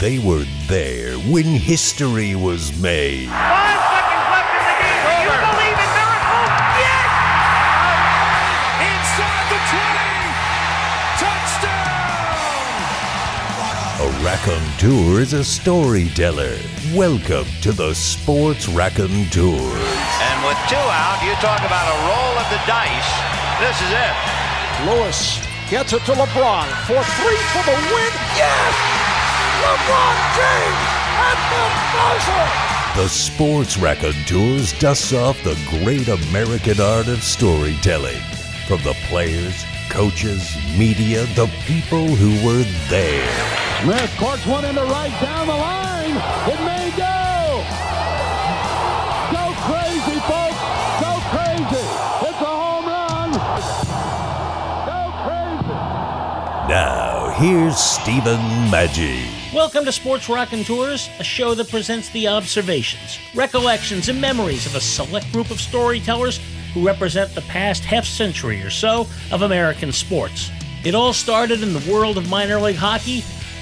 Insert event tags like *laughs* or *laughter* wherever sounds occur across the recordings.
they were there when history was made. Five seconds left in the game. Do you believe in miracles? Yes! Inside the 20. Touchdown. A raconteur is a storyteller. Welcome to the Sports Raconteur. And with two out, you talk about a roll of the dice. This is it. Lewis gets it to LeBron for three for the win. Yes! LeBron James at the buzzer! The Sports Raconteurs dusts off the great American art of storytelling. From the players, coaches, media, the people who were there. Smith courts one into right down the line. It may go. Go crazy, folks. Go crazy. It's a home run. Go crazy. Now, here's Stephen Maggi. Welcome to Sports Raconteurs, a show that presents the observations, recollections, and memories of a select group of storytellers who represent the past half century or so of American sports. It all started in the world of minor league hockey.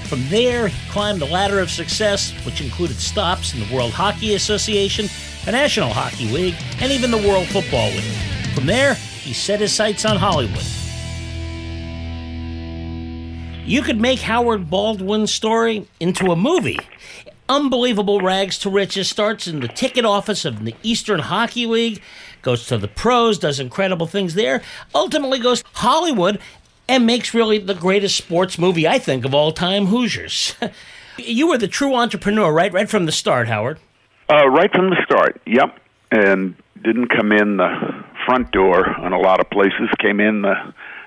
From there, he climbed the ladder of success, which included stops in the World Hockey Association, the National Hockey League, and even the World Football League. From there, he set his sights on Hollywood. You could make Howard Baldwin's story into a movie. Unbelievable rags to riches starts in the ticket office of the Eastern Hockey League, goes to the pros, does incredible things there, ultimately goes to Hollywood and makes really the greatest sports movie I think of all time, Hoosiers. *laughs* you were the true entrepreneur, right? Right from the start, Howard. Uh, right from the start, yep. And didn't come in the front door on a lot of places. Came in the,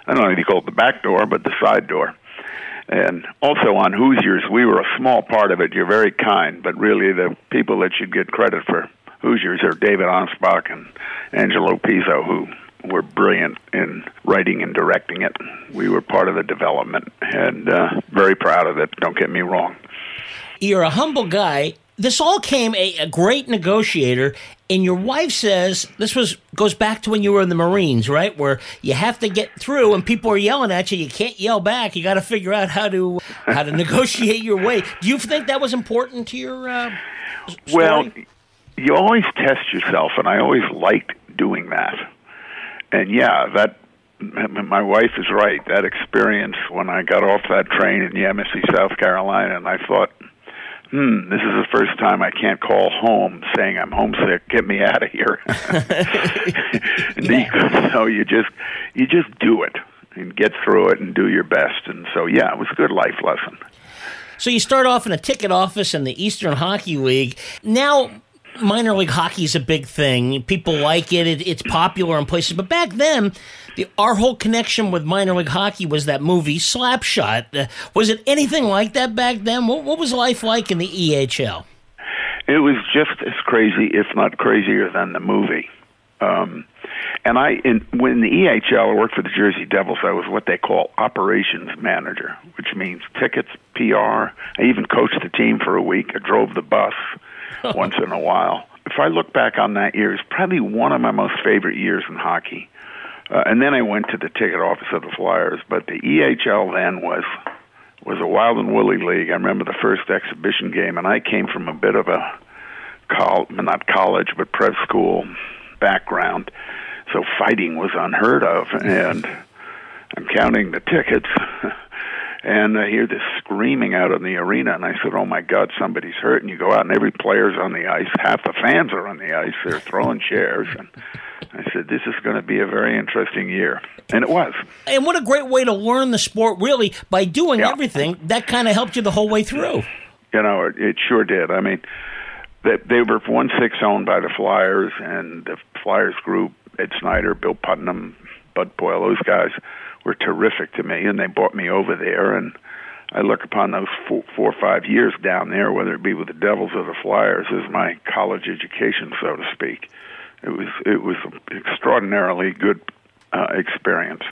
I don't know if you call it the back door, but the side door. And also on Hoosiers, we were a small part of it. You're very kind, but really the people that should get credit for Hoosiers are David Anspaugh and Angelo Pizzo, who were brilliant in writing and directing it. We were part of the development and uh, very proud of it. Don't get me wrong. You're a humble guy. This all came a, a great negotiator, and your wife says this was goes back to when you were in the Marines, right? Where you have to get through, and people are yelling at you. You can't yell back. You got to figure out how to how to *laughs* negotiate your way. Do you think that was important to your? Uh, story? Well, you always test yourself, and I always liked doing that. And yeah, that my wife is right. That experience when I got off that train in Yemassee, South Carolina, and I thought, hmm, this is the first time I can't call home saying I'm homesick. Get me out of here. *laughs* *laughs* Yeah. so you just you just do it and get through it and do your best. And so yeah, it was a good life lesson. So you start off in a ticket office in the Eastern Hockey League. Now, minor league hockey is a big thing. People like it. it it's popular in places. But back then, the, our whole connection with minor league hockey was that movie Slapshot. Uh, was it anything like that back then? What, what was life like in the EHL? It was just as crazy, if not crazier, than the movie. Um, and I, in, when the EHL, I worked for the Jersey Devils. I was what they call operations manager, which means tickets, PR. I even coached the team for a week. I drove the bus *laughs* once in a while. If I look back on that year, it's probably one of my most favorite years in hockey. Uh, and then I went to the ticket office of the Flyers. But the EHL then was was a wild and woolly league. I remember the first exhibition game, and I came from a bit of a col not college but prep school background, so fighting was unheard of. And I'm counting the tickets, *laughs* and I hear this screaming out in the arena, and I said, "Oh my God, somebody's hurt!" And you go out, and every player's on the ice. Half the fans are on the ice. They're throwing chairs, and I said, "This is going to be a very interesting year," and it was. And what a great way to learn the sport, really, by doing Yeah. everything. That kind of helped you the whole way through. You know, it, it sure did. I mean, they, they were one six owned by the Flyers, and the Flyers group, Ed Snider, Bill Putnam, Bud Poile, those guys were terrific to me, and they brought me over there. And I look upon those four, four or five years down there, whether it be with the Devils or the Flyers, as my college education, so to speak. It was it was an extraordinarily good uh, experience.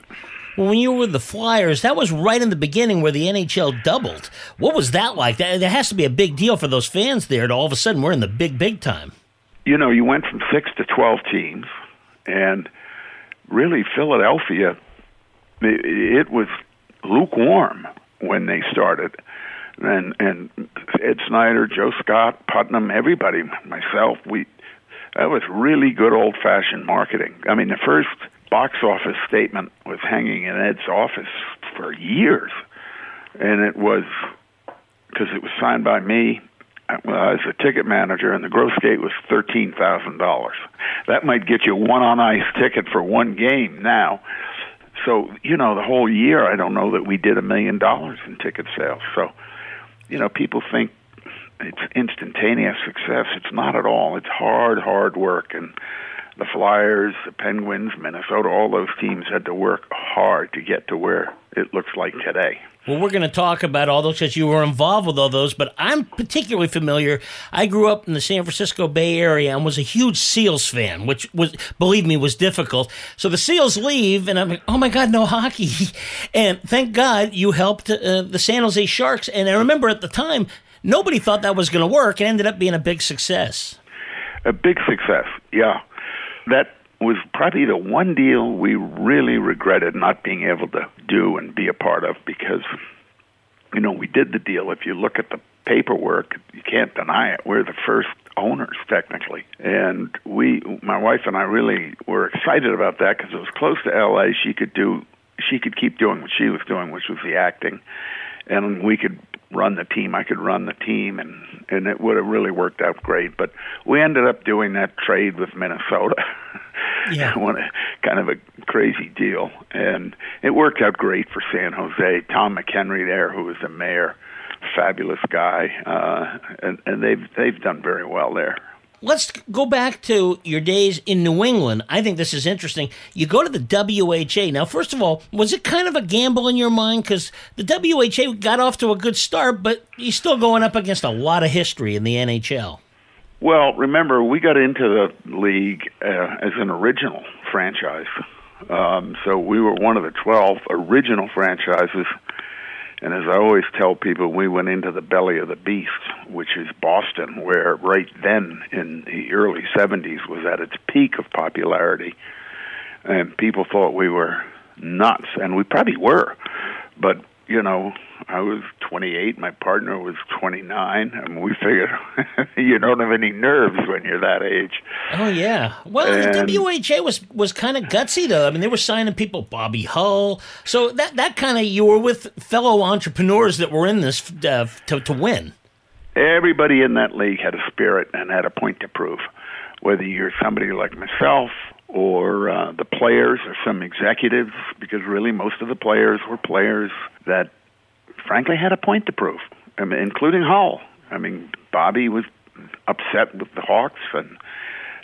Well, when you were with the Flyers, that was right in the beginning where the NHL doubled. What was that like? That, that has to be a big deal for those fans there to all of a sudden we're in the big, big time. you know, you went from six to twelve teams, and really Philadelphia, it, was lukewarm when they started. and and Ed Snider, Joe Scott, Putnam, everybody, myself, we that was really good old fashioned marketing. I mean, the first box office statement was hanging in Ed's office for years, and it was because it was signed by me uh, well, I was a ticket manager, and the gross gate was thirteen thousand dollars. That might get you one on ice ticket for one game now. So you know, the whole year, I don't know that we did a million dollars in ticket sales. So, you know, people think it's instantaneous success. It's not at all. It's hard, hard work, and the Flyers, the Penguins, Minnesota, all those teams had to work hard to get to where it looks like today. Well, we're going to talk about all those because you were involved with all those, but I'm particularly familiar. I grew up in the San Francisco Bay Area and was a huge Seals fan, which was, believe me, was difficult. So the Seals leave, and I'm like, oh my God, no hockey. *laughs* And thank God you helped uh, the San Jose Sharks. And I remember at the time, nobody thought that was going to work. It ended up being a big success. A big success, yeah that was probably the one deal we really regretted not being able to do and be a part of because you know we did the deal. If you look at the paperwork you can't deny it. We're the first owners technically. And we my wife and I really were excited about that because it was close to LA she could do she could keep doing what she was doing which was the acting. And we could run the team I could run the team and and it would have really worked out great. But we ended up doing that trade with Minnesota. *laughs* Yeah, *laughs* kind of a crazy deal, and it worked out great for San Jose. Tom McEnery there, who was the mayor, fabulous guy, uh, and and they've they've done very well there let's go back to your days in New England. I think this is interesting. You go to the WHA. Now, first of all, was it kind of a gamble in your mind? Because the WHA got off to a good start, but you're still going up against a lot of history in the NHL. Well, remember, we got into the league uh, as an original franchise. Um, so we were one of the 12 original franchises and as I always tell people, we went into the belly of the beast, which is Boston, where right then in the early 70s was at its peak of popularity. And people thought we were nuts, and we probably were. But, you know, I was 28, my partner was 29, and we figured *laughs* you don't have any nerves when you're that age. Oh yeah. Well, and, the WHA was was kind of gutsy though. I mean, they were signing people, Bobby Hull. So that that kind of you were with fellow entrepreneurs that were in this uh, to to win. Everybody in that league had a spirit and had a point to prove. Whether you're somebody like myself or uh, the players or some executives, because really most of the players were players that frankly had a point to prove, I mean, including Hull. I mean, Bobby was upset with the Hawks, and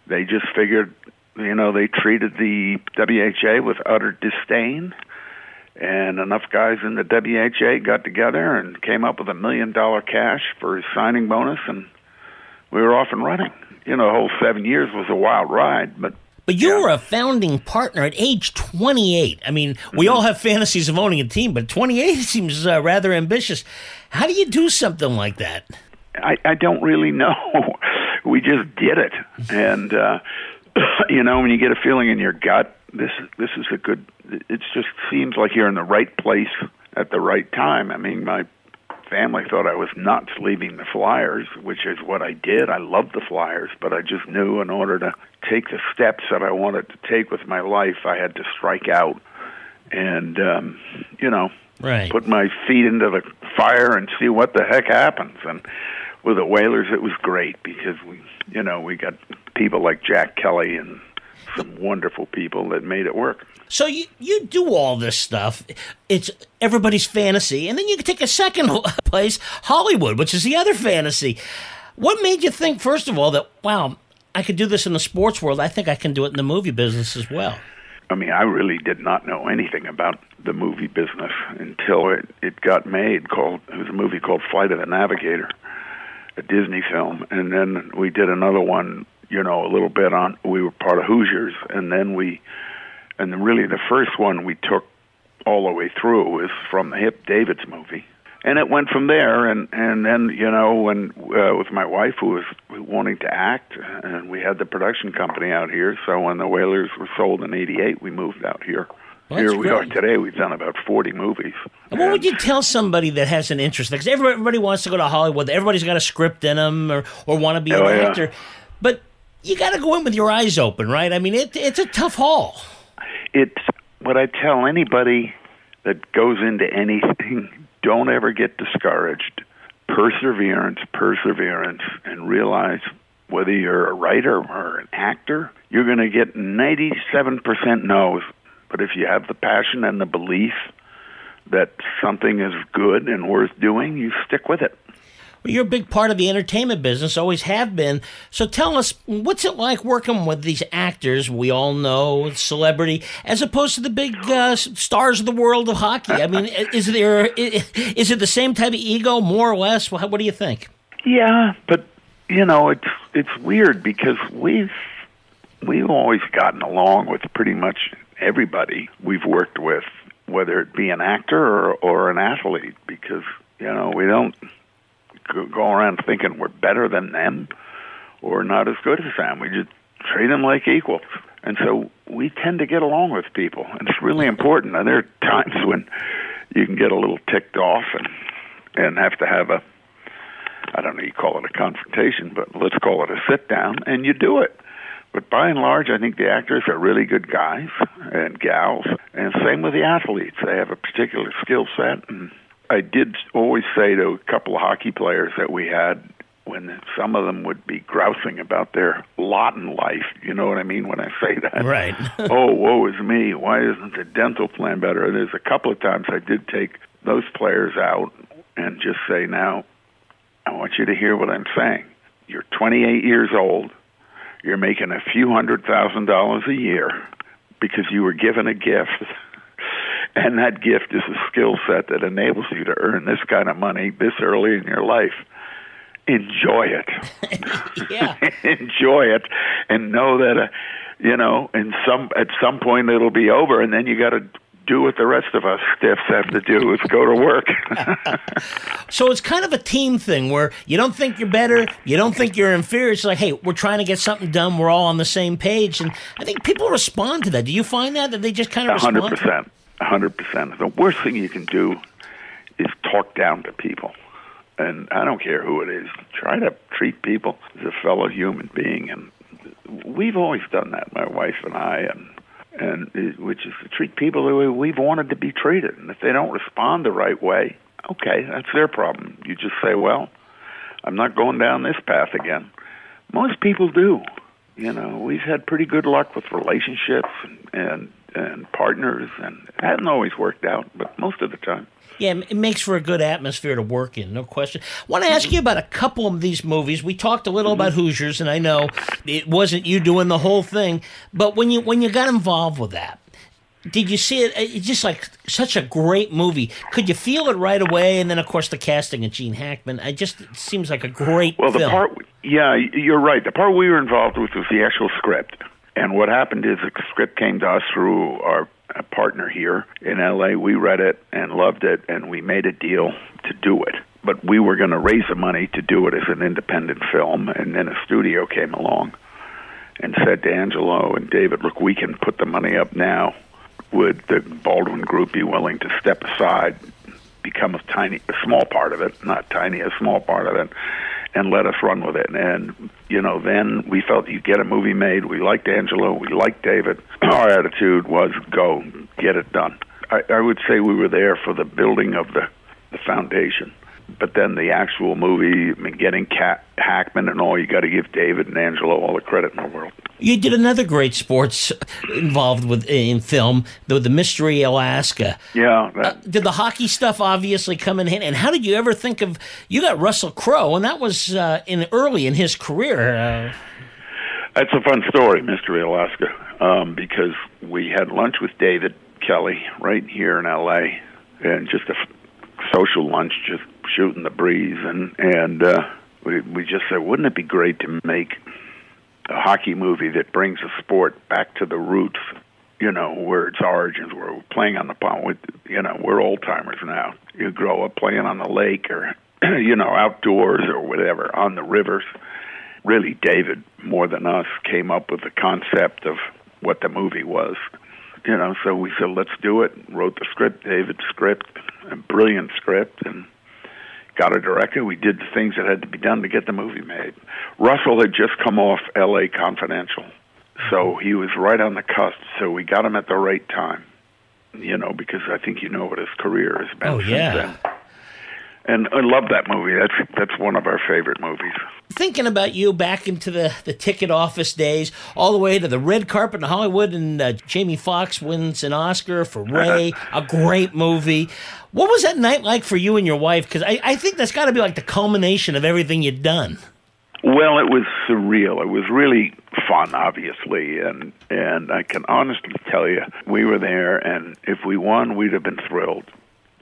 they just figured, you know, they treated the WHA with utter disdain. And enough guys in the WHA got together and came up with a million dollar cash for his signing bonus, and we were off and running. You know, the whole seven years was a wild ride, but but you yeah. were a founding partner at age 28. I mean, we mm-hmm. all have fantasies of owning a team, but 28 *laughs* seems uh, rather ambitious. How do you do something like that? I, I don't really know. *laughs* we just did it, and uh, *clears throat* you know, when you get a feeling in your gut, this this is a good. It just seems like you're in the right place at the right time. I mean, my family thought I was nuts leaving the Flyers, which is what I did. I loved the Flyers, but I just knew in order to take the steps that I wanted to take with my life, I had to strike out and, um, you know, right. put my feet into the fire and see what the heck happens. And with the Whalers, it was great because we, you know, we got people like Jack Kelley and some wonderful people that made it work. So you you do all this stuff. It's everybody's fantasy, and then you can take a second *laughs* place, Hollywood, which is the other fantasy. What made you think, first of all, that wow, I could do this in the sports world? I think I can do it in the movie business as well. I mean, I really did not know anything about the movie business until it, it got made. Called it was a movie called Flight of the Navigator, a Disney film, and then we did another one. You know, a little bit on. We were part of Hoosiers, and then we and really the first one we took all the way through was from the Hip Davids movie, and it went from there. And and then you know when uh, with my wife who was wanting to act, and we had the production company out here. So when the Whalers were sold in '88, we moved out here. Well, Here we are today. We've done about 40 movies. And what would you tell somebody that has an interest? Because everybody wants to go to Hollywood. Everybody's got a script in them or, or want to be an Oh, yeah. actor. But you got to go in with your eyes open, right? I mean, it, it's a tough haul. it's what I tell anybody that goes into anything *laughs* don't ever get discouraged. Perseverance, perseverance, and realize whether you're a writer or an actor, you're going to get 97% no's. But if you have the passion and the belief that something is good and worth doing, you stick with it. You're a big part of the entertainment business, always have been. So tell us, what's it like working with these actors we all know, celebrity, as opposed to the big uh, stars of the world of hockey? I mean, is there is it the same type of ego, more or less? What do you think? Yeah, but you know, it's it's weird because we've we've always gotten along with pretty much everybody we've worked with, whether it be an actor or or an athlete, because you know we don't go around thinking we're better than them or not as good as them. We just treat them like equals, and so we tend to get along with people, and it's really important. And there are times when you can get a little ticked off and and have to have a I don't know, you call it a confrontation, but let's call it a sit down, and you do it. But by and large, I think the actors are really good guys and gals, and same with the athletes. They have a particular skill set. And I did always say to a couple of hockey players that we had when some of them would be grousing about their lot in life. You know what I mean when I say that? Right. *laughs* oh, woe is me. Why isn't the dental plan better? And There's a couple of times I did take those players out and just say, now, I want you to hear what I'm saying. You're 28 years old. You're making a few hundred thousand dollars a year because you were given a gift. *laughs* And that gift is a skill set that enables you to earn this kind of money this early in your life. Enjoy it. *laughs* *laughs* enjoy it and know that uh, you know in some at some point it'll be over and then you got to do what the rest of us stiffs have to do is go to work *laughs* So it's kind of a team thing where you don't think you're better, you don't think you're inferior. It's like, hey, we're trying to get something done. We're all on the same page, and I think people respond to that. Do you find that that they just kind of A hundred respond? percent a hundred percent the worst thing you can do is talk down to people. And i don't care who it is. Try to treat people as a fellow human being. And we've always done that my wife and i. And and which is to treat people the way we've wanted to be treated. And if they don't respond the right way okay that's their problem. You just say well i'm not going down this path again. Most people do. You know we've had pretty good luck with relationships and and, and partners and it hasn't always worked out but most of the time Yeah, it makes for a good atmosphere to work in, no question. I want to ask you about a couple of these movies. We talked a little about mm-hmm. Hoosiers, and I know it wasn't you doing the whole thing, but when you when you got involved with that, did you see it? It's just like such a great movie. Could you feel it right away? And then, of course, the casting of Gene Hackman. I just it seems like a great Well, the film. part, yeah, you're right. The part we were involved with was the actual script. And what happened is the script came to us through our partner here in LA. We read it and loved it, and we made a deal to do it. But we were going to raise the money to do it as an independent film, and then a studio came along and said to Angelo and David, "Look, we can put the money up now. Would the Baldwin Group be willing to step aside, become a tiny, a small part of it, not tiny, a small part of it, and let us run with it?" And you know, then we felt you get a movie made. We liked Angelo, we liked David. *clears throat* Our attitude was go get it done. I, I would say we were there for the building of the the foundation. But then the actual movie, I mean, getting Cat Hackman and all, you got to give David and Angelo all the credit in the world. You did another great sports involved with in film, the the Mystery Alaska. Yeah, that, Did the hockey stuff obviously come in hand? And how did you ever think of you got Russell Crowe, and that was uh, in early in his career. Uh, That's a fun story, Mystery Alaska, um, because we had lunch with David Kelley right here in L.A. and just a f- social lunch, just shooting the breeze, and and uh, we we just said, wouldn't it be great to make a hockey movie that brings the sport back to the roots, you know, where its origins were. We're playing on the pond with, you know, we're old timers now. You grow up playing on the lake or, *clears throat* you know, outdoors or whatever on the rivers really David more than us came up with the concept of what the movie was. you know, so we said, let's do it. Wrote the script, David's script, a brilliant script, and got a director. We did the things that had to be done to get the movie made. Russell had just come off L.A. Confidential, so mm-hmm. he was right on the cusp. So we got him at the right time, you know, because I think you know what his career has been. Oh, since yeah. then. And I love that movie. That's that's one of our favorite movies. Thinking about you back into the, the ticket office days, all the way to the red carpet in Hollywood, and uh, Jamie Foxx wins an Oscar for Ray, *laughs* a great movie. What was that night like for you and your wife? Because I, I think that's got to be like the culmination of everything you've done. Well, it was surreal. It was really fun, obviously, and and I can honestly tell you, we were there, and if we won, we'd have been thrilled,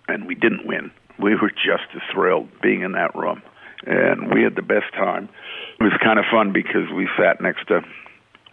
and we didn't win. We were just as thrilled being in that room, and we had the best time. It was kind of fun because we sat next to,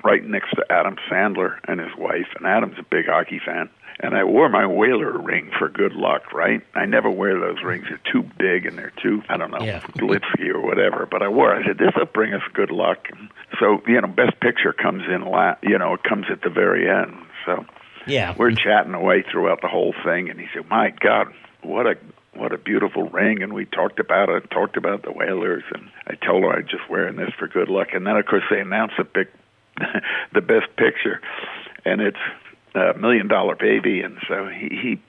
right next to Adam Sandler and his wife, and Adam's a big hockey fan. And I wore my Whaler ring for good luck, right? I never wear those rings. They're too big and they're too, I don't know, Yeah. glitzy or whatever. But I wore it. I said, this will bring us good luck. And so, you know, Best Picture comes in, la- you know, it comes at the very end. So Yeah. we're chatting away throughout the whole thing. And he said, my God, what a what a beautiful ring and we talked about it talked about the whalers and i told her i'm just wearing this for good luck. And then of course they announced the big *laughs* the best picture and it's a million dollar baby. And so he he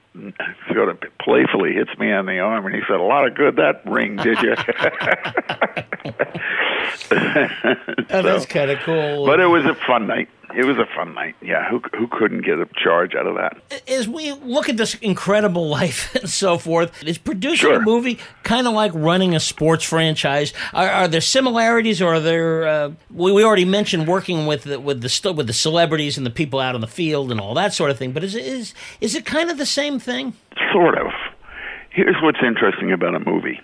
sort of playfully hits me on the arm and he said a lot of good that ring did you? *laughs* *laughs* Oh, that's kind of cool. but it was a fun night it was a fun night yeah who who couldn't get a charge out of that as we look at this incredible *laughs* life and so forth, is producing Sure. a movie kind of like running a sports franchise? Are, are there similarities, or are there? Uh, we, we already mentioned working with the, with the with the celebrities and the people out on the field and all that sort of thing. But is it is is it kind of the same thing? Sort of. Here's what's interesting about a movie.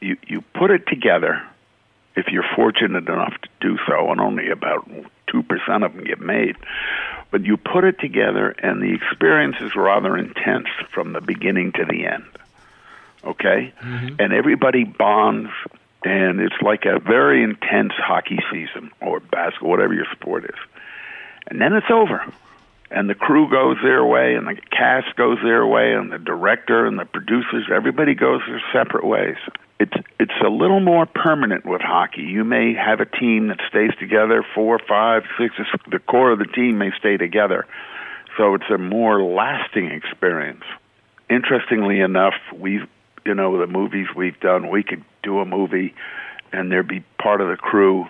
You you put it together if you're fortunate enough to do so, and only about two percent of them get made. But you put it together, and the experience is rather intense from the beginning to the end. Okay, mm-hmm. and everybody bonds, and it's like a very intense hockey season or basketball, whatever your sport is. And then it's over and the crew goes their way, and the cast goes their way, and the director and the producers, everybody goes their separate ways. It's it's a little more permanent with hockey. You may have a team that stays together four, five, six. The core of the team may stay together, so it's a more lasting experience. Interestingly enough, we've you know the movies we've done, we could do a movie, and there'd be part of the crew,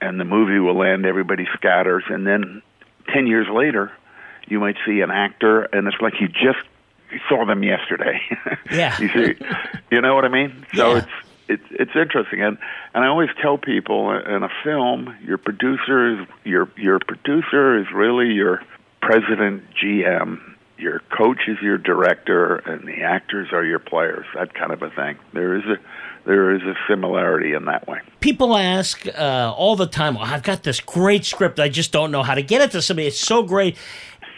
and the movie will end. Everybody scatters, and then ten years later, you might see an actor, and it's like you just saw them yesterday. *laughs* Yeah. you see, you know what I mean? So Yeah. it's it's it's interesting, and and I always tell people in a film, your producer is your your producer is really your president, GM. Your coach is your director, and the actors are your players. That kind of a thing. There is a there is a similarity in that way. People ask uh, all the time, well, I've got this great script. I just don't know how to get it to somebody. It's so great.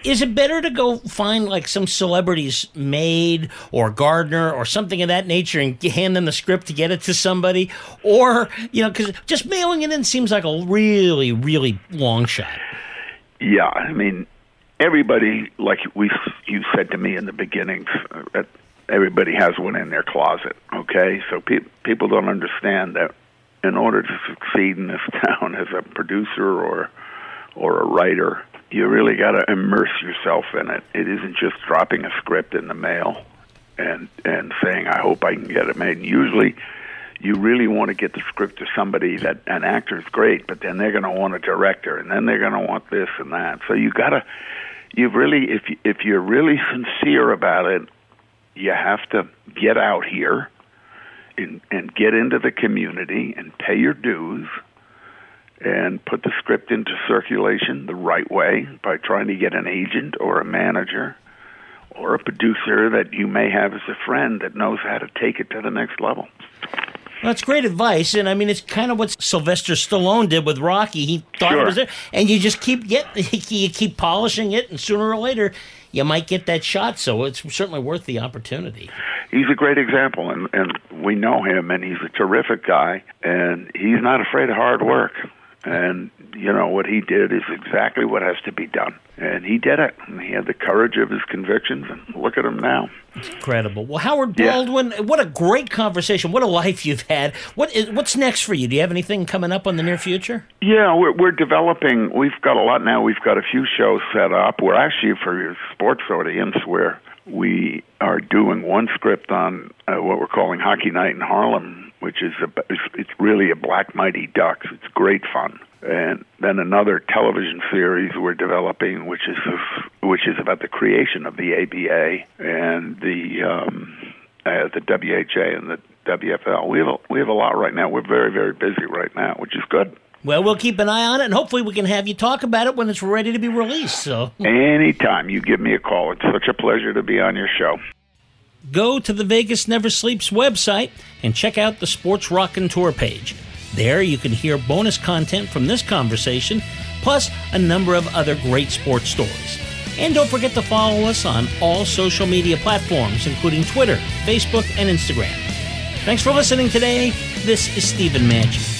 Is it better to go find like some celebrity's maid or gardener or something of that nature and hand them the script to get it to somebody? Or, you know, because just mailing it in seems like a really, really long shot. Yeah, I mean, everybody, like we you said to me in the beginning, uh, that everybody has one in their closet. Okay, so pe- people don't understand that in order to succeed in this *laughs* town as a producer or or a writer, you really got to immerse yourself in it. It isn't just dropping a script in the mail and and saying I hope I can get it made. And usually, you really want to get the script to somebody that an actor is great, but then they're going to want a director, and then they're going to want this and that. So you got to, you really, if you, if you're really sincere about it, you have to get out here and and get into the community and pay your dues and put the script into circulation the right way by trying to get an agent or a manager or a producer that you may have as a friend that knows how to take it to the next level. Well, that's great advice, and I mean it's kind of what Sylvester Stallone did with Rocky. He thought it was there, and you just keep get *laughs* you keep polishing it, and sooner or later you might get that shot. So it's certainly worth the opportunity. He's a great example, and, and we know him, and he's a terrific guy, and he's not afraid of hard work. And you know, what he did is exactly what has to be done. And he did it. And he had the courage of his convictions. And look at him now. Incredible. Well, Howard Baldwin, yeah. what a great conversation. What a life you've had. What is, what's next for you? Do you have anything coming up in the near future? Yeah, we're, we're developing. We've got a lot now. We've got a few shows set up. We're actually for your sports audience where we are doing one script on uh, what we're calling Hockey Night in Harlem, which is a, it's, it's really a Black Mighty Ducks. It's great fun and then another television series we're developing, which is which is about the creation of the ABA and the um, uh, the WHA and the WFL. We have a, we have a lot right now. We're very very busy right now, which is good. Well, we'll keep an eye on it, and hopefully, we can have you talk about it when it's ready to be released. So, anytime you give me a call, it's such a pleasure to be on your show. Go to the Vegas Never Sleeps website and check out the Sports Raconteur page. There you can hear bonus content from this conversation, plus a number of other great sports stories. And don't forget to follow us on all social media platforms, including Twitter, Facebook, and Instagram. Thanks for listening today. This is Stephen Maggi.